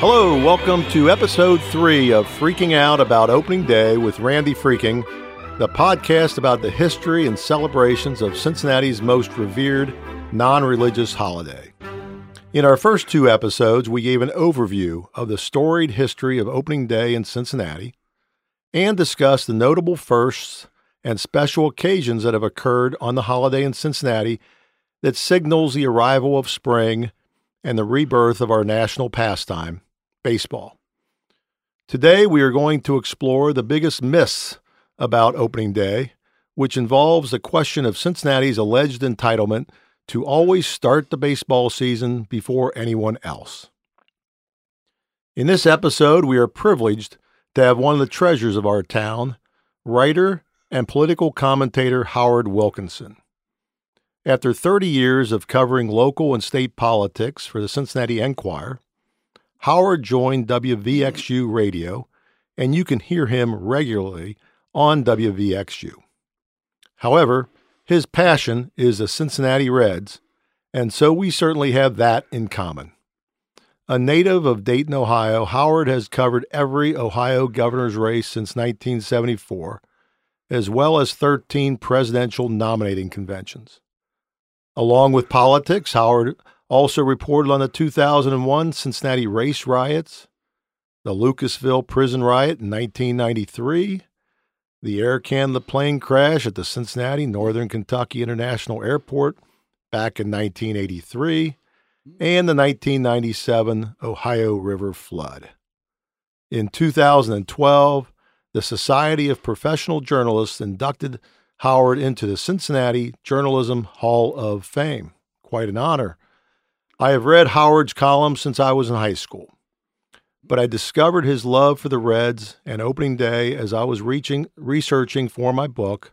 Hello, welcome to episode three of Freaking Out About Opening Day with Randy Freking, the podcast about the history and celebrations of Cincinnati's most revered non religious holiday. In our first two episodes, we gave an overview of the storied history of opening day in Cincinnati and discussed the notable firsts and special occasions that have occurred on the holiday in Cincinnati that signals the arrival of spring and the rebirth of our national pastime, baseball. Today, we are going to explore the biggest myths about opening day, which involves the question of Cincinnati's alleged entitlement to always start the baseball season before anyone else. In this episode, we are privileged to have one of the treasures of our town, writer and political commentator Howard Wilkinson. After 30 years of covering local and state politics for the Cincinnati Enquirer, Howard joined WVXU radio, and you can hear him regularly on WVXU. However, his passion is the Cincinnati Reds, and so we certainly have that in common. A native of Dayton, Ohio, Howard has covered every Ohio governor's race since 1974, as well as 13 presidential nominating conventions. Along with politics, Howard also reported on the 2001 Cincinnati race riots, the Lucasville prison riot in 1993, the Air Canada plane crash at the Cincinnati Northern Kentucky International Airport back in 1983, and the 1997 Ohio River flood. In 2012, the Society of Professional Journalists inducted Howard into the Cincinnati Journalism Hall of Fame. Quite an honor. I have read Howard's columns since I was in high school, but I discovered his love for the Reds and opening day as I was reaching, researching for my book,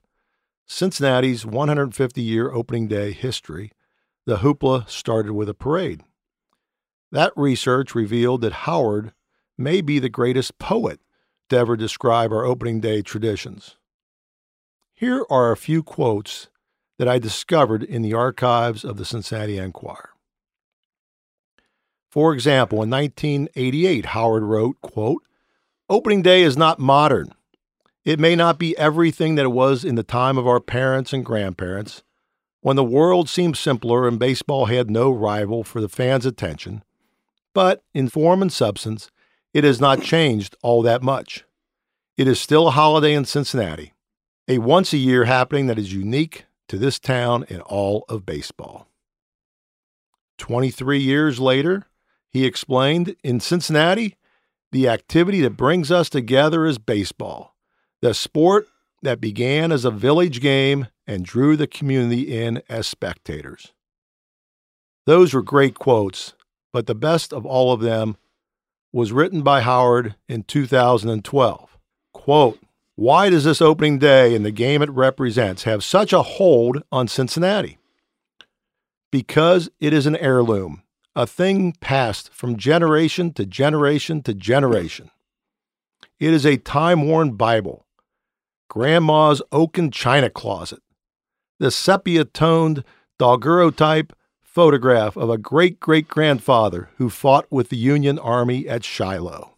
Cincinnati's 150 year opening day history. The hoopla started with a parade. That research revealed that Howard may be the greatest poet to ever describe our opening day traditions. Here are a few quotes that I discovered in the archives of the Cincinnati Enquirer. For example, in 1988, Howard wrote, quote, Opening day is not modern. It may not be everything that it was in the time of our parents and grandparents, when the world seemed simpler and baseball had no rival for the fans' attention, but in form and substance, it has not changed all that much. It is still a holiday in Cincinnati, a once a year happening that is unique to this town and all of baseball. 23 years later, he explained in Cincinnati, the activity that brings us together is baseball, the sport that began as a village game and drew the community in as spectators. Those were great quotes, but the best of all of them was written by Howard in 2012. Quote, why does this opening day and the game it represents have such a hold on Cincinnati? Because it is an heirloom a thing passed from generation to generation to generation. It is a time worn Bible, Grandma's oaken china closet, the sepia toned daguerreotype photograph of a great great grandfather who fought with the Union Army at Shiloh.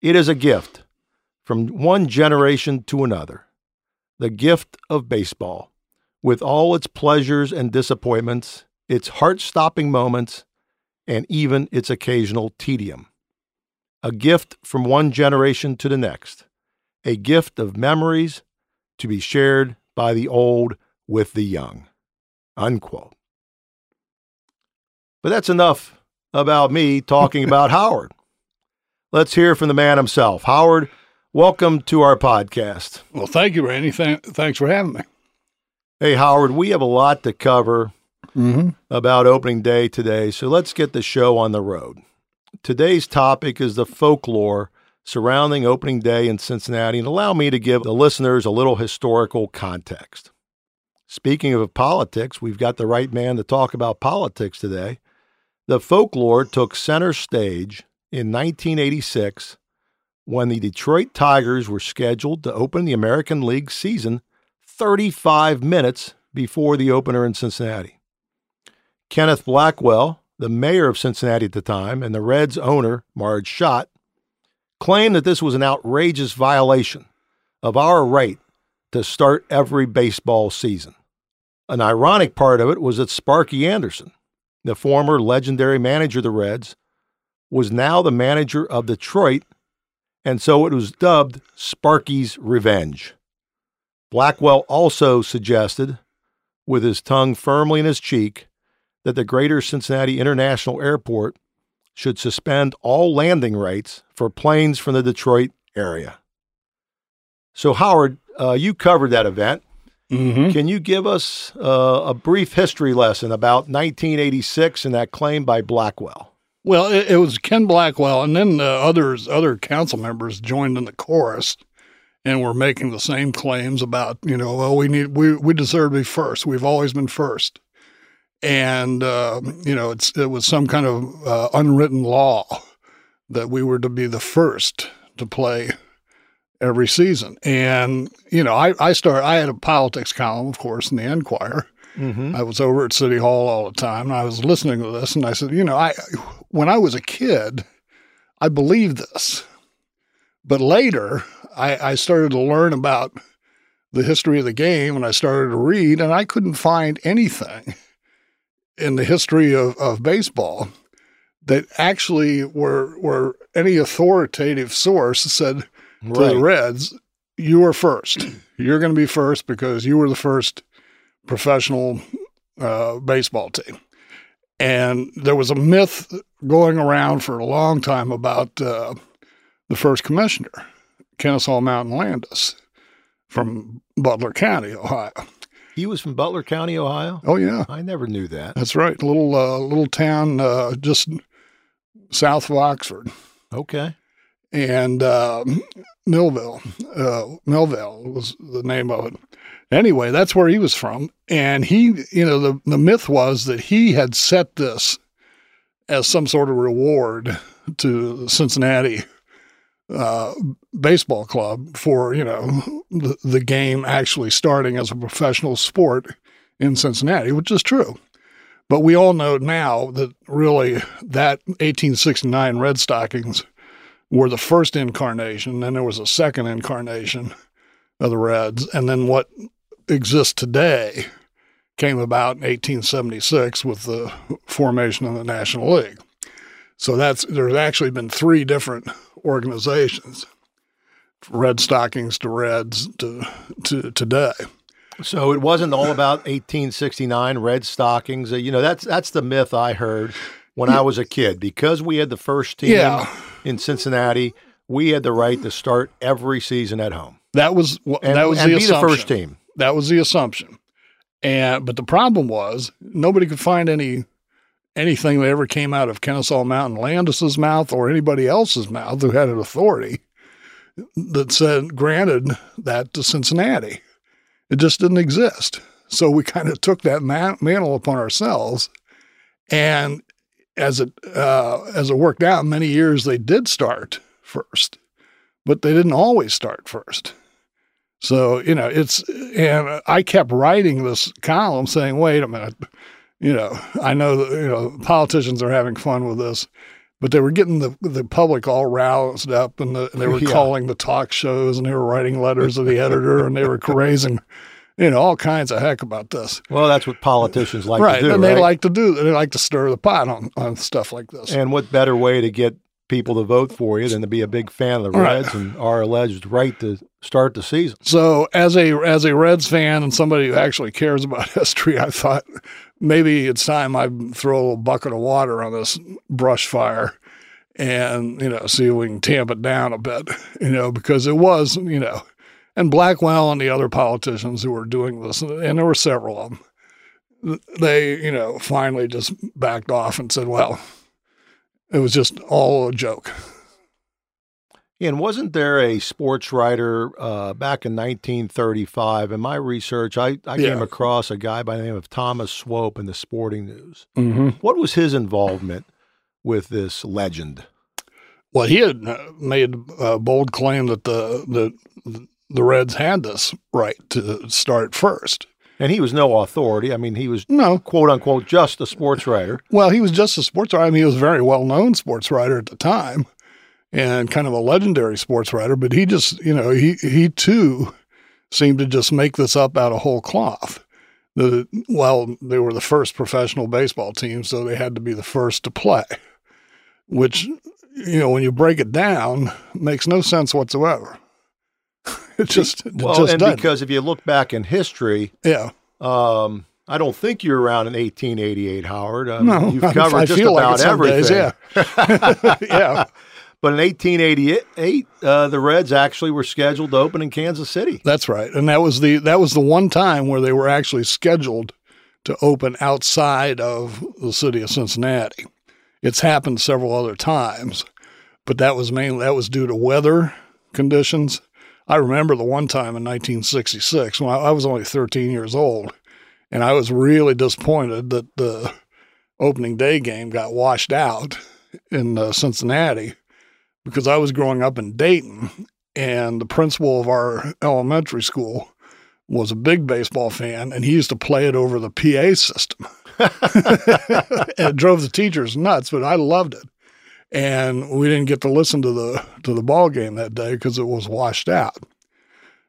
It is a gift from one generation to another, the gift of baseball, with all its pleasures and disappointments its heart stopping moments, and even its occasional tedium. A gift from one generation to the next, a gift of memories to be shared by the old with the young. Unquote. But that's enough about me talking about Howard. Let's hear from the man himself. Howard, welcome to our podcast. Well, thank you, Randy. Th- thanks for having me. Hey, Howard, we have a lot to cover mm-hmm. about opening day today. So let's get the show on the road. Today's topic is the folklore surrounding opening day in Cincinnati, and allow me to give the listeners a little historical context. Speaking of politics, we've got the right man to talk about politics today. The folklore took center stage in 1986 when the Detroit Tigers were scheduled to open the American League season 35 minutes before the opener in Cincinnati. Kenneth Blackwell the mayor of Cincinnati at the time, and the Reds owner, Marge Schott, claimed that this was an outrageous violation of our right to start every baseball season. An ironic part of it was that Sparky Anderson, the former legendary manager of the Reds, was now the manager of Detroit, and so it was dubbed Sparky's Revenge. Blackwell also suggested, with his tongue firmly in his cheek, that the Greater Cincinnati International Airport should suspend all landing rights for planes from the Detroit area. So, Howard, uh, you covered that event. Mm-hmm. Can you give us uh, a brief history lesson about 1986 and that claim by Blackwell? Well, it, it was Ken Blackwell, and then uh, others, other council members joined in the chorus, and were making the same claims about, you know, well, we need, we we deserve to be first. We've always been first, and uh, you know, it's it was some kind of uh, unwritten law that we were to be the first to play every season. And, you know, I, I started, I had a politics column, of course, in the Enquirer. Mm-hmm. I was over at City Hall all the time and I was listening to this and I said, you know, I, when I was a kid, I believed this. But later, I, I started to learn about the history of the game and I started to read, and I couldn't find anything in the history of, of baseball that actually were, were any authoritative source said, to the Reds, you were first. You're going to be first because you were the first professional uh, baseball team. And there was a myth going around for a long time about uh, the first commissioner, Kennesaw Mountain Landis from Butler County, Ohio. He was from Butler County, Ohio. Oh yeah, I never knew that. that's right. A little uh, little town uh, just south of Oxford. Okay. and uh, Millville. Uh, Millville was the name of it. Anyway, that's where he was from, and he, you know, the the myth was that he had set this as some sort of reward to Cincinnati uh, baseball club for you know the, the game actually starting as a professional sport in Cincinnati, which is true. But we all know now that really that 1869 Red Stockings were the first incarnation. Then there was a second incarnation of the Reds. And then what exists today came about in 1876 with the formation of the National League. So that's there's actually been three different organizations, Red Stockings to Reds to to today. So it wasn't all about 1869 Red Stockings. You know, that's that's the myth I heard when I was a kid. Because we had the first team Yeah. in Cincinnati, we had the right to start every season at home That was wh- and, that was and the be the first team. That was the assumption. And but the problem was nobody could find any anything that ever came out of Kennesaw Mountain Landis's mouth or anybody else's mouth who had an authority that said granted that to Cincinnati. It just didn't exist. So we kind of took that man- mantle upon ourselves, and as it uh, as it worked out, many years they did start first, but they didn't always start first. So, you know, it's, and I kept writing this column saying, wait a minute, you know, I know that, you know, politicians are having fun with this, but they were getting the, the public all roused up and the, they were Yeah. calling the talk shows and they were writing letters to the editor and they were raising, you know, all kinds of heck about this. Well, that's what politicians like right. to do. and they like to do, they like to stir the pot on, on stuff like this. And what better way to get people to vote for you than to be a big fan of the Right. Reds and our alleged right to start the season? So as a as a Reds fan and somebody who actually cares about history, I thought maybe it's time I throw a bucket of water on this brush fire and you know see if we can tamp it down a bit, you know, because it was you know, and Blackwell and the other politicians who were doing this, and there were several of them, they you know finally just backed off and said, well, it was just all a joke. And wasn't there a sports writer uh, back in 1935? In my research, I, I Yeah. came across a guy by the name of Thomas Swope in the Sporting News. Mm-hmm. What was his involvement with this legend? Well, he had uh, made a bold claim that the the the Reds had this right to start first, And he was no authority. I mean, he was No, quote unquote just a sports writer. well, he was just a sports writer. I mean, he was a very well known sports writer at the time, and kind of a legendary sports writer. But he just, you know, he he too seemed to just make this up out of whole cloth. The well, they were the first professional baseball team, so they had to be the first to play, which you know, when you break it down, makes no sense whatsoever. It just, it Well, just and doesn't. because if you look back in history, yeah, um, I don't think you're around in 1888, Howard. Um, no, you've I- covered I just feel about like everything. days, yeah, yeah, But in 1888, uh, the Reds actually were scheduled to open in Kansas City. that's right. And that was the that was the one time where they were actually scheduled to open outside of the city of Cincinnati. It's happened several other times, but that was mainly that was due to weather conditions. I remember the one time in 1966 when I, was only 13 years old, and I was really disappointed that the opening day game got washed out in uh, Cincinnati because I was growing up in Dayton, and the principal of our elementary school was a big baseball fan, and he used to play it over the PA system. and it drove the teachers nuts, but I loved it. And we didn't get to listen to the to the ball game that day because it was washed out.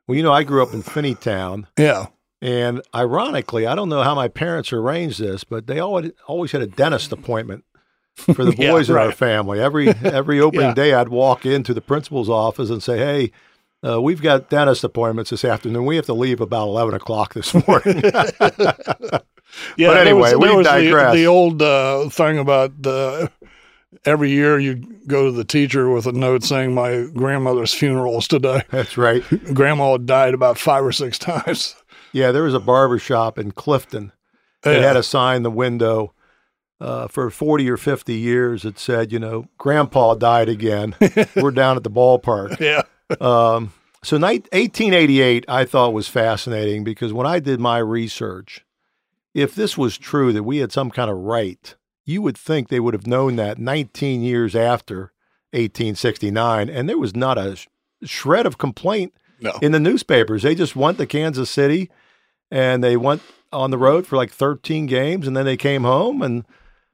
Well, you know, I grew up in Finneytown, Yeah, and ironically, I don't know how my parents arranged this, but they always always had a dentist appointment for the Yeah, boys in our family. Every every opening Yeah. day, I'd walk into the principal's office and say, "Hey." Uh, we've got dentist appointments this afternoon. We have to leave about eleven o'clock this morning. yeah. But there anyway, was, we there was the, digress. the old uh, thing about the every year you go to the teacher with a note saying my grandmother's funeral is today. That's right. Grandma died about five or six times. Yeah, there was a barber shop in Clifton that Yeah. had a sign in the window uh, for 40 or 50 years it said, you know, Grandpa died again. We're down at the ballpark. yeah. Um, so night, 1888, I thought was fascinating because when I did my research, if this was true that we had some kind of right, you would think they would have known that 19 years after 1869, and there was not a sh- shred of complaint No. in the newspapers. They just went to Kansas City and they went on the road for like 13 games and then they came home and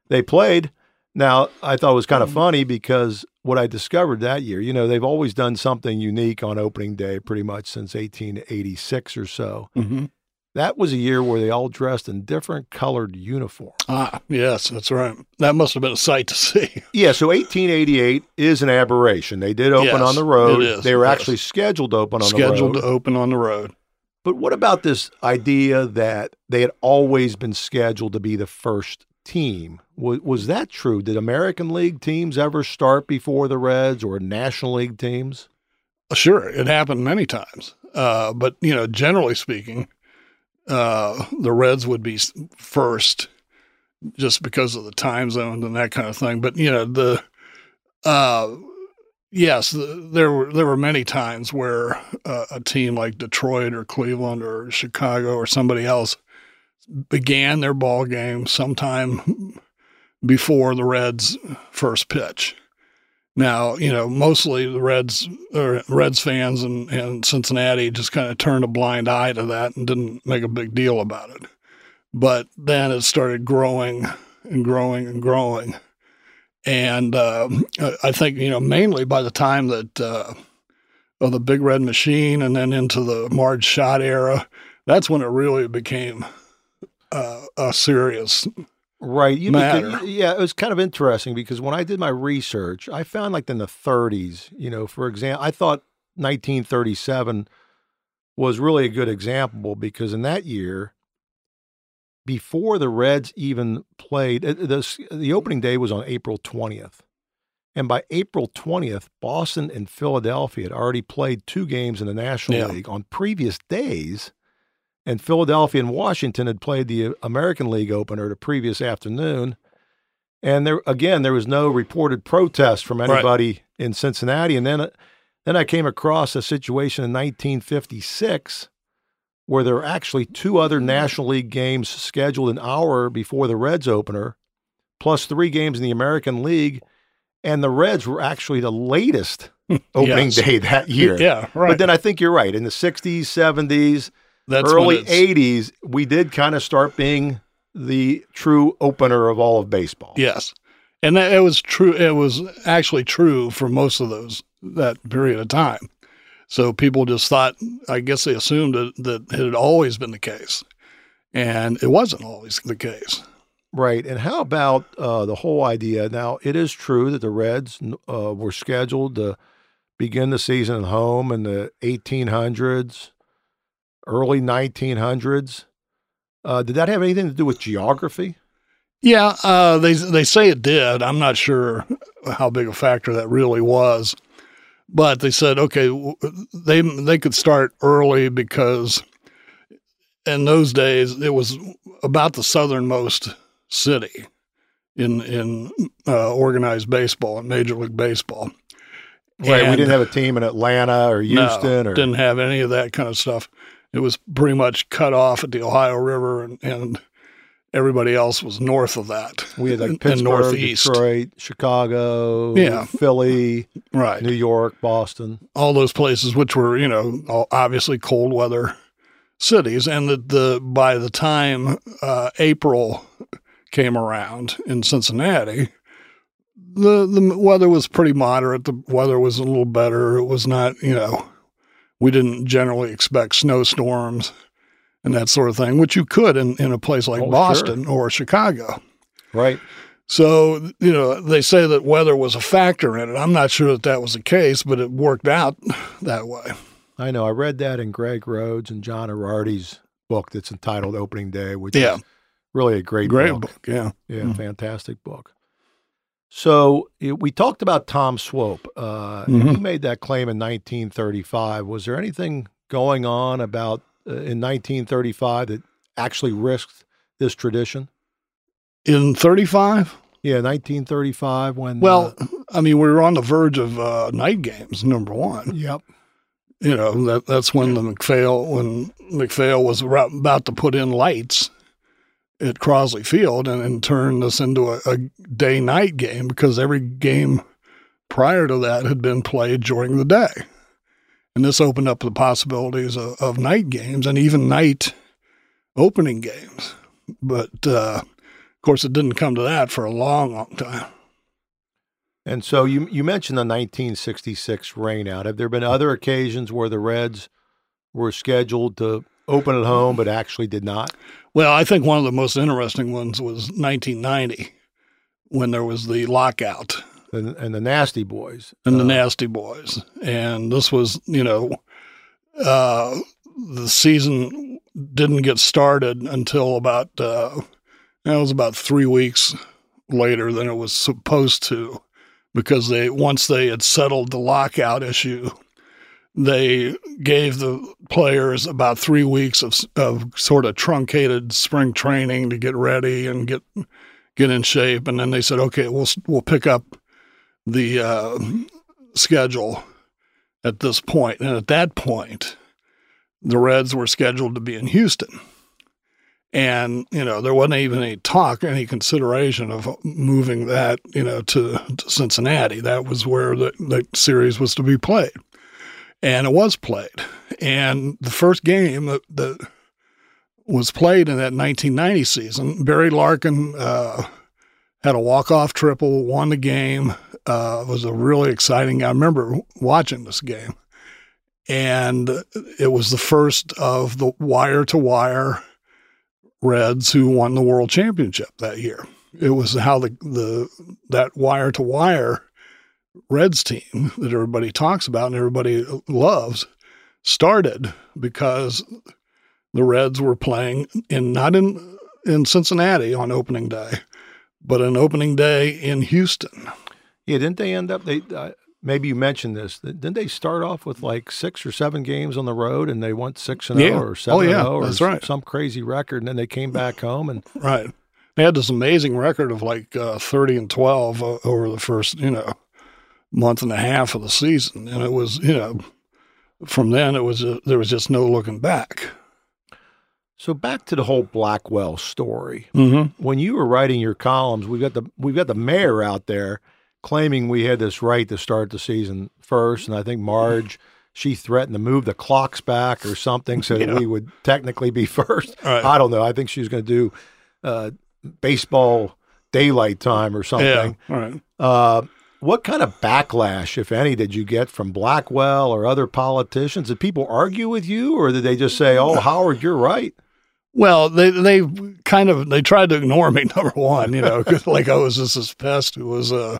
they played. Now, I thought it was kind of funny because what I discovered that year, you know, they've always done something unique on opening day pretty much since 1886 or so. hmm That was a year where they all dressed in different colored uniforms. Ah, yes, that's right. That must have been a sight to see. Yeah, so 1888 is an aberration. They did open Yes, on the road. it is, They were yes. actually scheduled to open on Scheduled the to open on the road. But what about this idea that they had always been scheduled to be the first team? Was, was that true? Did American League teams ever start before the Reds or National League teams? Sure, it happened many times. Uh, but, you know, generally speaking, uh, the Reds would be first just because of the time zones and that kind of thing. But, you know, the, uh, yes, the, there were, there were many times where uh, a team like Detroit or Cleveland or Chicago or somebody else began their ball game sometime before the Reds' first pitch. Now, you know, mostly the Reds or Reds fans and, and Cincinnati just kind of turned a blind eye to that and didn't make a big deal about it. But then it started growing and growing and growing. And I- I think, you know, mainly by the time that uh, of the Big Red Machine and then into the Marge Schott era, that's when it really became uh, a serious. Right. You Matter. because- yeah, it was kind of interesting because when I did my research, I found like in the 30s, you know, for example, I thought 1937 was really a good example because in that year, before the Reds even played, uh, the, the opening day was on April 20th. And by April 20th, Boston and Philadelphia had already played two games in the National Yeah. League on previous days. And Philadelphia and Washington had played the American League opener the previous afternoon. And there again, there was no reported protest from Right. anybody in Cincinnati. And then, uh, then I came across a situation in 1956 where there were actually two other National League games scheduled an hour before the Reds opener, plus three games in the American League. And the Reds were actually the latest opening Yes. day that year. Yeah, right. But then I think you're right. In the 60s, 70s, That's early '80s, we did kind of start being the true opener of all of baseball. Yes, and that, it was true. It was actually true for most of those that period of time. So people just thought, I guess they assumed that, that it had always been the case, and it wasn't always the case. Right. And how about uh, the whole idea? Now, it is true that the Reds uh, were scheduled to begin the season at home in the 1800s, early 1900s. Uh, did that have anything to do with geography? Yeah, uh, they they say it did. I'm not sure how big a factor that really was, but they said okay, they they could start early because in those days it was about the southernmost city in in uh, organized baseball and Major League Baseball. Right. we didn't have a team in Atlanta or Houston no, or didn't have any of that kind of stuff. It was pretty much cut off at the Ohio River, and, and everybody else was north of that. we had like and Pittsburgh, northeast. Detroit, Chicago, Yeah. Philly, Right. New York, Boston. all those places, which were you know obviously cold weather cities, and the, the by the time uh, April came around in Cincinnati, the the weather was pretty moderate. The weather was a little better. It was not you know we didn't generally expect snowstorms and that sort of thing, which you could in, in a place like Oh, sure. Boston or Chicago. Right. So, you know, they say that weather was a factor in it. I'm not sure that that was the case, but it worked out that way. I know. I read that in Greg Rhodes and John Erardi's book that's entitled Opening Day, which Yeah. is really a great, Great book. book, yeah. Yeah, Mhm. fantastic book. So we talked about Tom Swope. Uh, and He made that claim in 1935. Was there anything going on about uh, in 1935 that actually risked this tradition? In 35, Yeah, 1935 when. well, uh, I mean, we were on the verge of uh, night games, number one. yep. You know, that that's when the MacPhail, when MacPhail was about to put in lights at Crosley Field and, and turn this into a, a day night game because every game prior to that had been played during the day. And this opened up the possibilities of, of night games and even night opening games. But uh, of course, it didn't come to that for a long, long time. And so you you mentioned the 1966 rainout. Have there been other occasions where the Reds were scheduled to open at home but actually did not? Well, I think one of the most interesting ones was 1990 when there was the lockout And, and the Nasty Boys. and the Uh, Nasty Boys. And this was, you know, uh, the season didn't get started until about, uh, it was about three weeks later than it was supposed to because they, once they had settled the lockout issue, they gave the players about three weeks of, of sort of truncated spring training to get ready and get get in shape, and then they said, "Okay, we'll we'll pick up the uh, schedule at this point." And at that point, the Reds were scheduled to be in Houston, and you know there wasn't even any talk, any consideration of moving that, you know, to, to Cincinnati. That was where the, the series was to be played and it was played. And the first game that, that was played in that 1990 season, Barry Larkin uh, had a walk-off triple, won the game. Uh, it was a really exciting. I remember watching this game, and it was the first of the wire-to-wire Reds who won the World Championship that year. It was how the the that wire-to-wire Reds team that everybody talks about and everybody loves started because the Reds were playing in not in in Cincinnati on opening day, but an opening day in Houston. Yeah, didn't they end up? They uh, maybe you mentioned this. Didn't they start off with like six or seven games on the road, and they went six and Yeah. zero or seven Oh, yeah, and zero or that's right. some crazy record, and then they came back home and Right. They had this amazing record of like uh, 30 and 12 uh, over the first, you know, month and a half of the season. And it was, you know, from then it was, uh, there was just no looking back. so back to the whole Blackwell story. Mm-hmm. When you were writing your columns, we've got the we've got the mayor out there claiming we had this right to start the season first, and I think Marge she threatened to move the clocks back or something so that Yeah. we would technically be first. Right. I don't know. I think she was going to do uh, baseball daylight time or Yeah. something. All right. Uh, what kind of backlash, if any, did you get from Blackwell or other politicians? Did people argue with you, or did they just say, "Oh, Howard, you're right"? Well, they they kind of they tried to ignore me. Number one, you know, 'cause like I was just this pest who was, uh,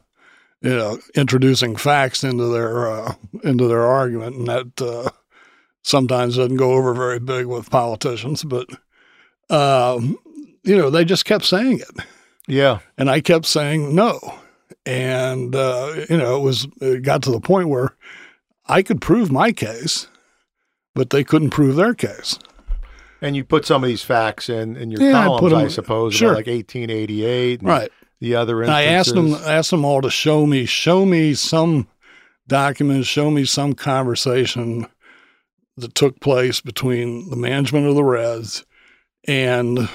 you know, introducing facts into their uh, into their argument, and that uh, sometimes doesn't go over very big with politicians. But um, you know, they just kept saying it, Yeah, and I kept saying no, and uh, you know, it was it got to the point where I could prove my case, but they couldn't prove their case. and you put some of these facts in in your Yeah, I columns, put 'em- I suppose, sure. about like 1888, and Right. The other And I asked them, asked them all to show me, show me some documents, show me some conversation that took place between the management of the Reds and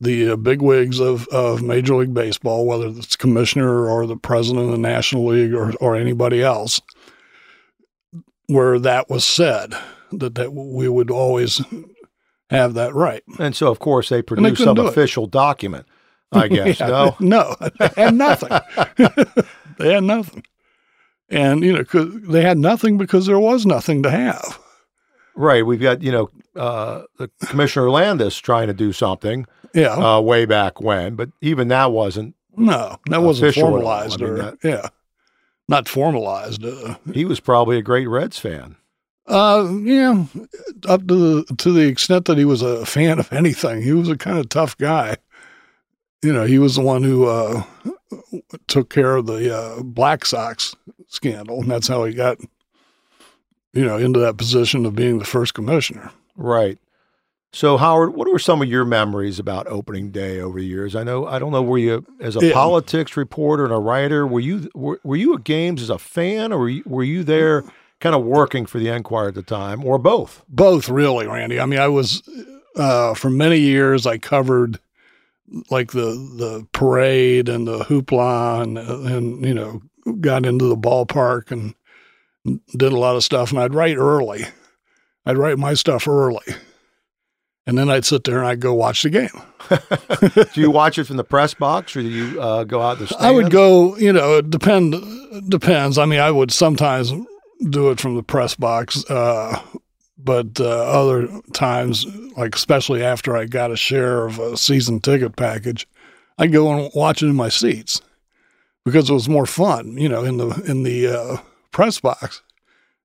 the uh, bigwigs of, of Major League Baseball, whether it's commissioner or the president of the National League or, or anybody else, where that was said that, that we would always have that right. And so, of course, they produced some do it. official document. I guess Yeah, no. no, they had nothing. they had nothing, and you know, they had nothing because there was nothing to have. Right. We've got you know uh, the Commissioner Landis trying to do something Yeah, uh, way back when, but even that wasn't. no, that wasn't formalized, I mean, or that- yeah, not formalized. Uh, He was probably a great Reds fan. uh, yeah, up to the to the extent that he was a fan of anything, he was a kind of tough guy. You know, he was the one who uh, took care of the uh, Black Sox scandal, and that's how he got, you know, into that position of being the first commissioner. Right. So Howard, what were some of your memories about opening day over the years? I know I don't know were you as a Yeah. politics reporter and a writer, were you were, were you at games as a fan or were you, were you there kind of working for the Enquirer at the time or both? Both, really, Randy. I mean, I was uh, for many years. I covered like the the parade and the hoopla, and and you know, got into the ballpark and did a lot of stuff. And I'd write early. I'd write my stuff early, and then I'd sit there and I'd go watch the game. Do you watch it from the press box or do you uh, go out the stands? I would go, you know, it depend depends. I mean, I would sometimes do it from the press box, uh, but uh, other times, like especially after I got a share of a season ticket package, I'd go and watch it in my seats because it was more fun. You know, in the in the uh, press box,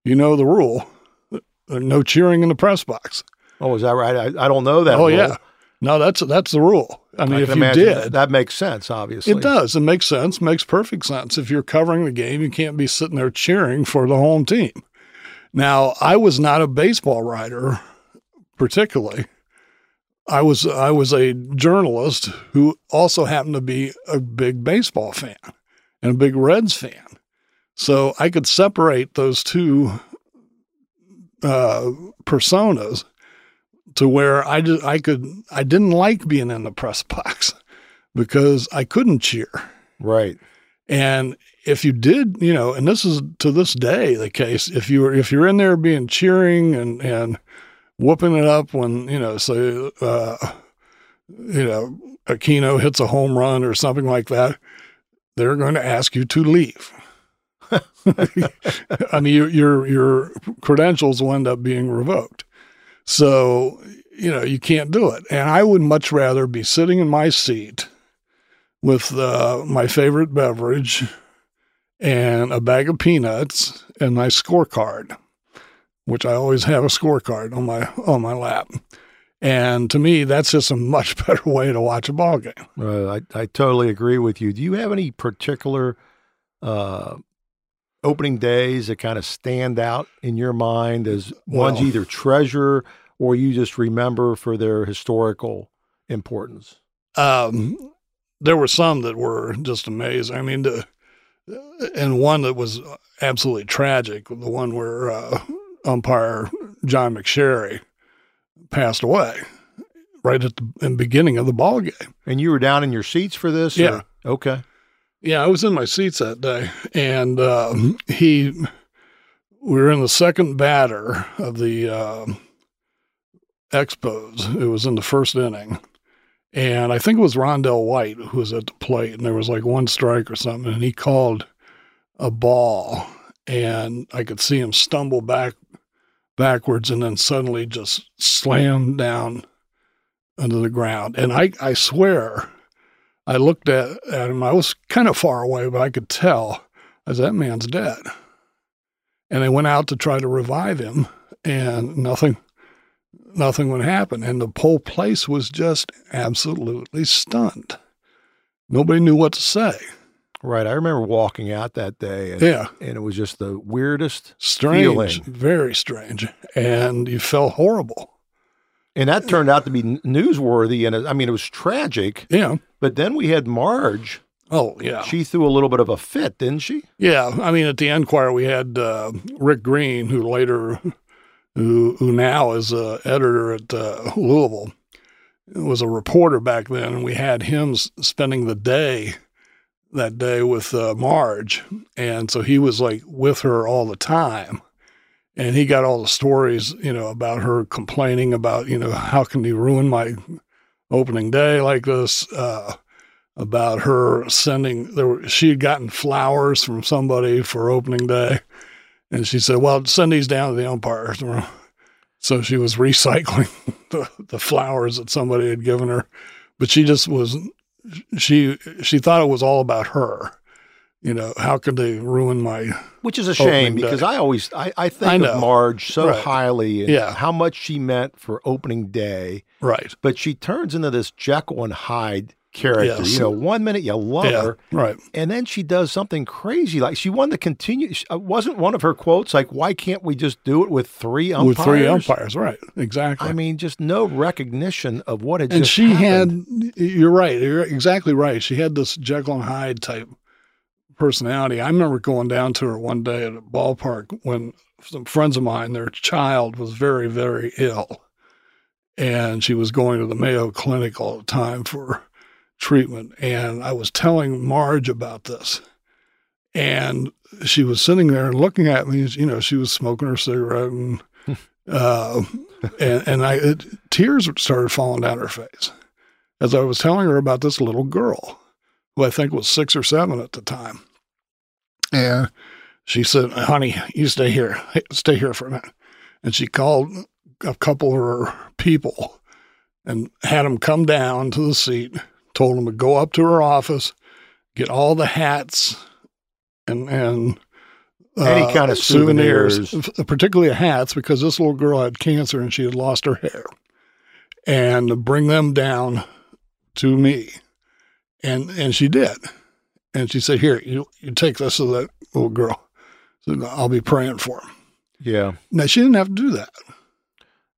you know the rule: Uh, no cheering in the press box. Oh, is that right? I, I don't know that. oh rule. yeah, no, that's that's the rule. I mean, I if you did, that, that makes sense. Obviously, it does. It makes sense. Makes perfect sense. If you're covering the game, you can't be sitting there cheering for the home team. Now, I was not a baseball writer, particularly. I was I was a journalist who also happened to be a big baseball fan and a big Reds fan. So I could separate those two uh, personas to where I did, I could I didn't like being in the press box because I couldn't cheer. Right. And if you did, you know, and this is to this day the case, if you were if you're in there being cheering and and whooping it up when you know, say, uh, you know, Aquino hits a home run or something like that, they're going to ask you to leave. I mean, your your your credentials will end up being revoked. So you know you can't do it. And I would much rather be sitting in my seat with uh, my favorite beverage and a bag of peanuts and my scorecard, which I always have a scorecard on my on my lap. And to me, that's just a much better way to watch a ball game. Uh, I, I totally agree with you. Do you have any particular uh, opening days that kind of stand out in your mind as ones Well- either treasure or you just remember for their historical importance? Um, there were some that were just amazing. I mean, the, and one that was absolutely tragic, the one where uh, umpire John McSherry passed away right at the in the beginning of the ball game. And you were down in your seats for this? Yeah. or- Okay. Yeah, I was in my seats that day, and um, he we were in the second batter of the uh, Expos. It was in the first inning. And I think it was Rondell White who was at the plate, and there was like one strike or something, and he called a ball, and I could see him stumble back backwards and then suddenly just slam down under the ground. And I, I swear, I looked at, at him. I was kind of far away, but I could tell as that man's dead. And they went out to try to revive him, and nothing nothing would happen. And the whole place was just absolutely stunned. Nobody knew what to say. Right. I remember walking out that day and, Yeah. and it was just the weirdest Strange. feeling. Very strange. And you felt horrible. And that turned out to be newsworthy. And I mean, it was tragic. Yeah. But then we had Marge. Oh, yeah. She threw a little bit of a fit, didn't she? Yeah, I mean, at the Enquirer, we had uh, Rick Green, who later, who who now is a editor at uh, Louisville, was a reporter back then, and we had him spending the day that day with uh, Marge, and so he was like with her all the time, and he got all the stories, you know, about her complaining about, you know, how can you ruin my opening day like this. Uh, about her sending there were, she had gotten flowers from somebody for opening day. And she said well send these down to the umpires so she was recycling the, the flowers that somebody had given her. But she just was she she thought it was all about her you know how could they ruin my Which is a shame Opening day. because I always I, I think I of Marge so Right. highly and Yeah. how much she meant for opening day. right But she turns into this Jekyll and Hyde character. Yes. You know, one minute you love yeah her, right and then she does something crazy. Like she won the continue. she- uh, Wasn't one of her quotes like, "Why can't we just do it with three umpires?" with three umpires right exactly I mean, just no recognition of what had and just she happened. had you're right you're exactly right she had this jekyll and hyde type personality. I remember going down to her one day at a ballpark when some friends of mine their child was very very ill. And she was going to the mayo clinic all the time for treatment. And i was telling marge about this. And she was sitting there and looking at me you know she was smoking her cigarette and uh, and, and I it, tears started falling down her face as I was telling her about this little girl who I think was six or seven at the time. And she said, "Honey, you stay here. Stay here for a minute." And she called a couple of her people and had them come down to the seat. Told them to go up to her office, get all the hats and and uh, Any kind of souvenirs. f- particularly hats, because this little girl had cancer and she had lost her hair, and bring them down to me, and and she did, and she said, "Here, you you take this to that little girl, so I'll be praying for him." yeah. Now she didn't have to do that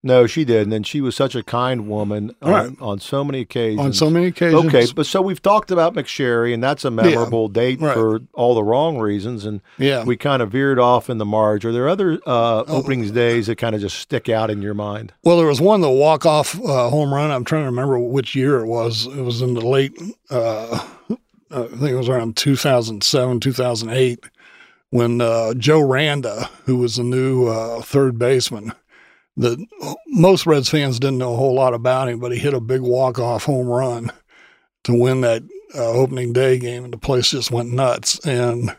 No, she didn't, and then she was such a kind woman on, Right. on so many occasions. on so many occasions. Okay, but so we've talked about McSherry, and that's a memorable date right. for all the wrong reasons, and yeah, we kind of veered off in the Marge. Are there other uh, Oh. openings days that kind of just stick out in your mind? Well, there was one the walk off uh, home run. I'm trying to remember which year it was. It was in the late, uh, I think it was around 2007, 2008, when uh, Joe Randa, who was the new uh, third baseman, that most Reds fans didn't know a whole lot about him, but he hit a big walk off home run to win that uh, opening day game, and the place just went nuts. And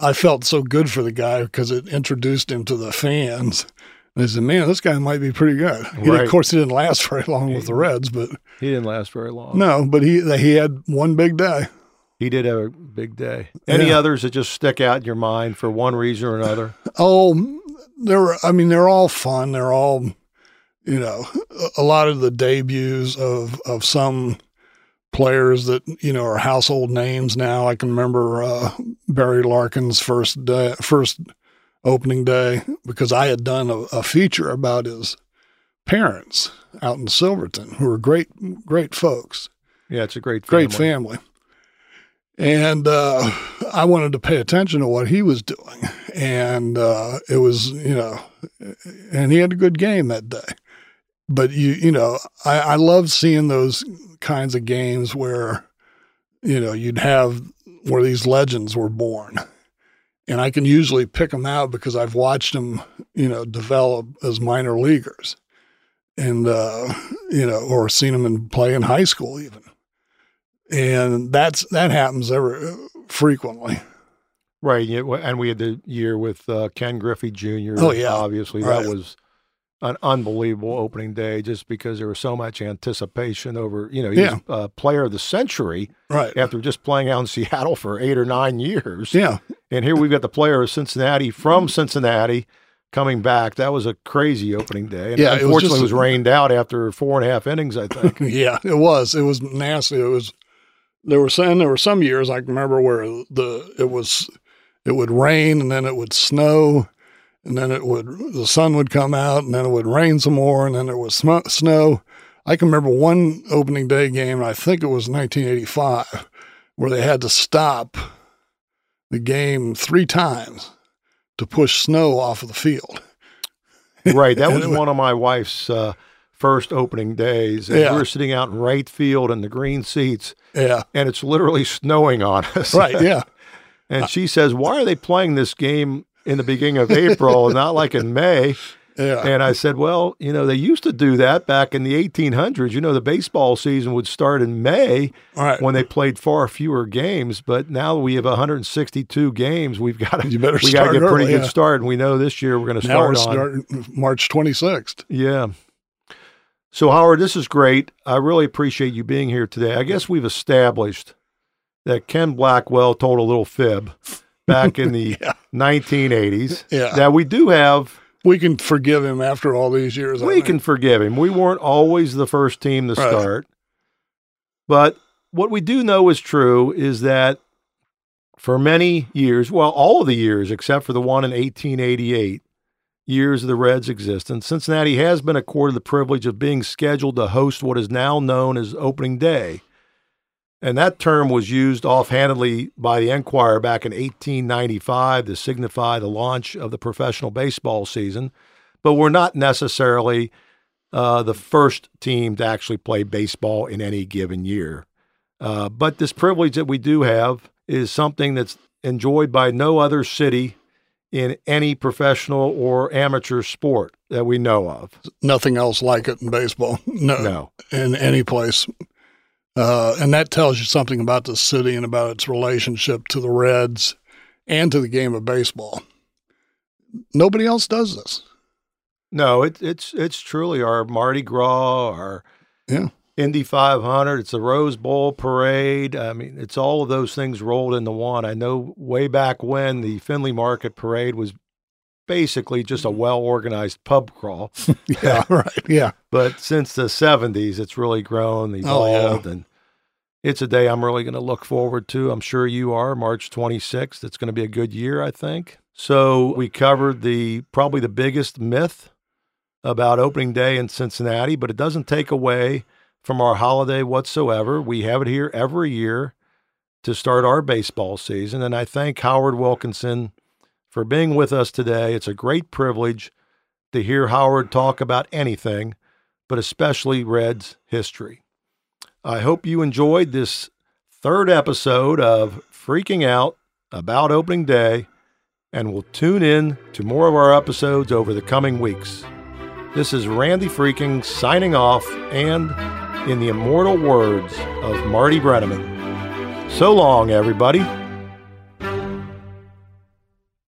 I felt so good for the guy because it introduced him to the fans. And I said, man, this guy might be pretty good. He, Of course, he didn't last very long with the Reds, but He didn't last very long. no, but he he had one big day. He did have a big day. Any Yeah. others that just stick out in your mind for one reason or another? Oh, they're I mean they're all fun. They're all you know a- lot of the debuts of of some players that you know are household names now. I can remember uh, Barry Larkin's first day, first opening day because I had done a, a feature about his parents out in Silverton, who were great great folks. Yeah, it's a great, great family. And uh, I wanted to pay attention to what he was doing. And uh, it was, you know, and he had a good game that day. But you, you know, I, I love seeing those kinds of games where, you know, you'd have where these legends were born. and I can usually pick them out because I've watched them, you know, develop as minor leaguers, and uh, you know, or seen them in play in high school even, and that's that happens every frequently. Right, yeah, and we had the year with uh, Ken Griffey Jr. Oh, yeah. obviously Right. that was an unbelievable opening day, just because there was so much anticipation over. You know, he Yeah. was uh, player of the century Right. after just playing out in Seattle for eight or nine years. Yeah. And here we've got the player of Cincinnati from Cincinnati coming back. That was a crazy opening day. And Yeah, it was unfortunately, just- it was rained out after four and a half innings, I think. Yeah, it was. It was nasty. It was. There were some. There were some years I can remember where the it was, it would rain and then it would snow, and then it would the sun would come out and then it would rain some more and then there was sm- snow. I can remember one opening day game. I think it was 1985, where they had to stop the game three times to push snow off of the field. right. That was was- one of my wife's uh, first opening days. And Yeah. we were sitting out in right field in the green seats, Yeah. and it's literally snowing on us. Right. Yeah. and she says, Why are they playing this game in the beginning of April and not like in May? Yeah. And I said, Well, you know, they used to do that back in the 1800s. You know, the baseball season would start in May right. when they played far fewer games. But now we have 162 games. We've got to You better we got to get a pretty early, good yeah. start. And we know this year we're going to now we're start on. starting March 26th. Yeah. So, Howard, this is great. I really appreciate you being here today. I guess we've established that Ken Blackwell told a little fib back in the Yeah. 1980s. Yeah. That we do have, We can forgive him after all these years. We can forgive him. We weren't always the first team to Right. start. But what we do know is true is that for many years, well, all of the years except for the one in 1888, years of the Reds' existence, Cincinnati has been accorded the privilege of being scheduled to host what is now known as opening day. And that term was used offhandedly by the Enquirer back in 1895 to signify the launch of the professional baseball season. But we're not necessarily uh, the first team to actually play baseball in any given year. Uh, but this privilege that we do have is something that's enjoyed by no other city in any professional or amateur sport that we know of. Nothing else like it in baseball. No, No. in any place. Uh, and that tells you something about the city and about its relationship to the Reds and to the game of baseball. Nobody else does this. No, it, it's it's truly our Mardi Gras, our Yeah. Indy 500. It's the Rose Bowl parade. I mean, it's all of those things rolled into one. I know way back when the Findlay Market parade was basically just a mm-hmm. well organized pub crawl, Yeah, right. Yeah. but since the 70s, it's really grown, Oh, yeah. evolved, and it's a day I'm really going to look forward to. I'm sure you are. March 26th. It's going to be a good year, I think. So we covered the probably the biggest myth about opening day in Cincinnati, but it doesn't take away from our holiday whatsoever. We have it here every year to start our baseball season. And I thank Howard Wilkinson for being with us today. It's a great privilege to hear Howard talk about anything, but especially Reds history. I hope you enjoyed this third episode of Freaking Out about opening day and we'll tune in to more of our episodes over the coming weeks. This is Randy Freking signing off and in the immortal words of Marty Brennaman. So long, everybody.